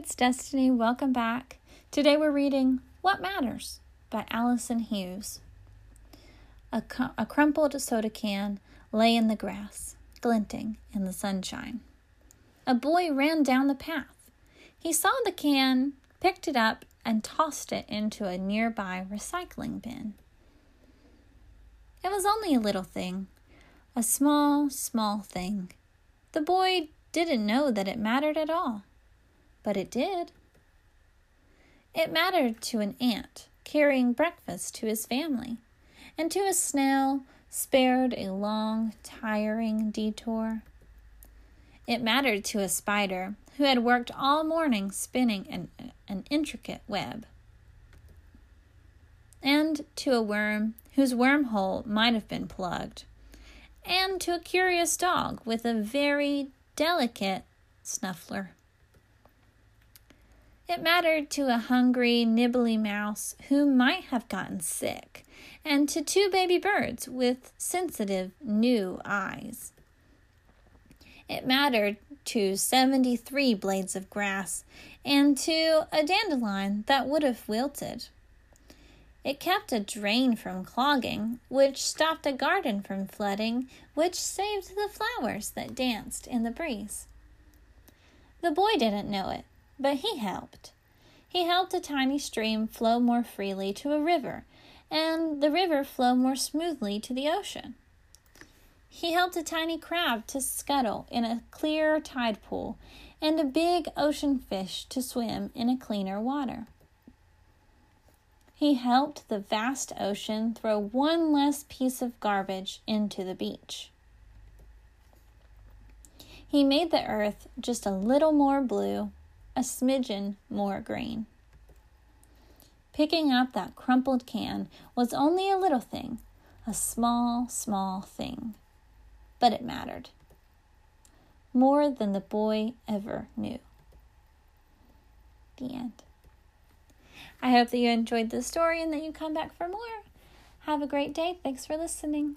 it's Destiny. Welcome back. Today we're reading What Matters by Alison Hughes. A, a crumpled soda can lay in the grass, glinting in the sunshine. A boy ran down the path. He saw the can, picked it up, and tossed it into a nearby recycling bin. It was only a little thing, a small, small thing. The boy didn't know that it mattered at all but it did. It mattered to an ant carrying breakfast to his family, and to a snail spared a long, tiring detour. It mattered to a spider who had worked all morning spinning an, an intricate web, and to a worm whose wormhole might have been plugged, and to a curious dog with a very delicate snuffler. It mattered to a hungry, nibbly mouse who might have gotten sick, and to two baby birds with sensitive, new eyes. It mattered to 73 blades of grass and to a dandelion that would have wilted. It kept a drain from clogging, which stopped a garden from flooding, which saved the flowers that danced in the breeze. The boy didn't know it, but he helped. He helped a tiny stream flow more freely to a river, and the river flow more smoothly to the ocean. He helped a tiny crab to scuttle in a clear tide pool, and a big ocean fish to swim in a cleaner water. He helped the vast ocean throw one less piece of garbage into the beach. He made the earth just a little more blue a smidgen more green. Picking up that crumpled can was only a little thing, a small, small thing, but it mattered. More than the boy ever knew. The end. I hope that you enjoyed the story and that you come back for more. Have a great day. Thanks for listening.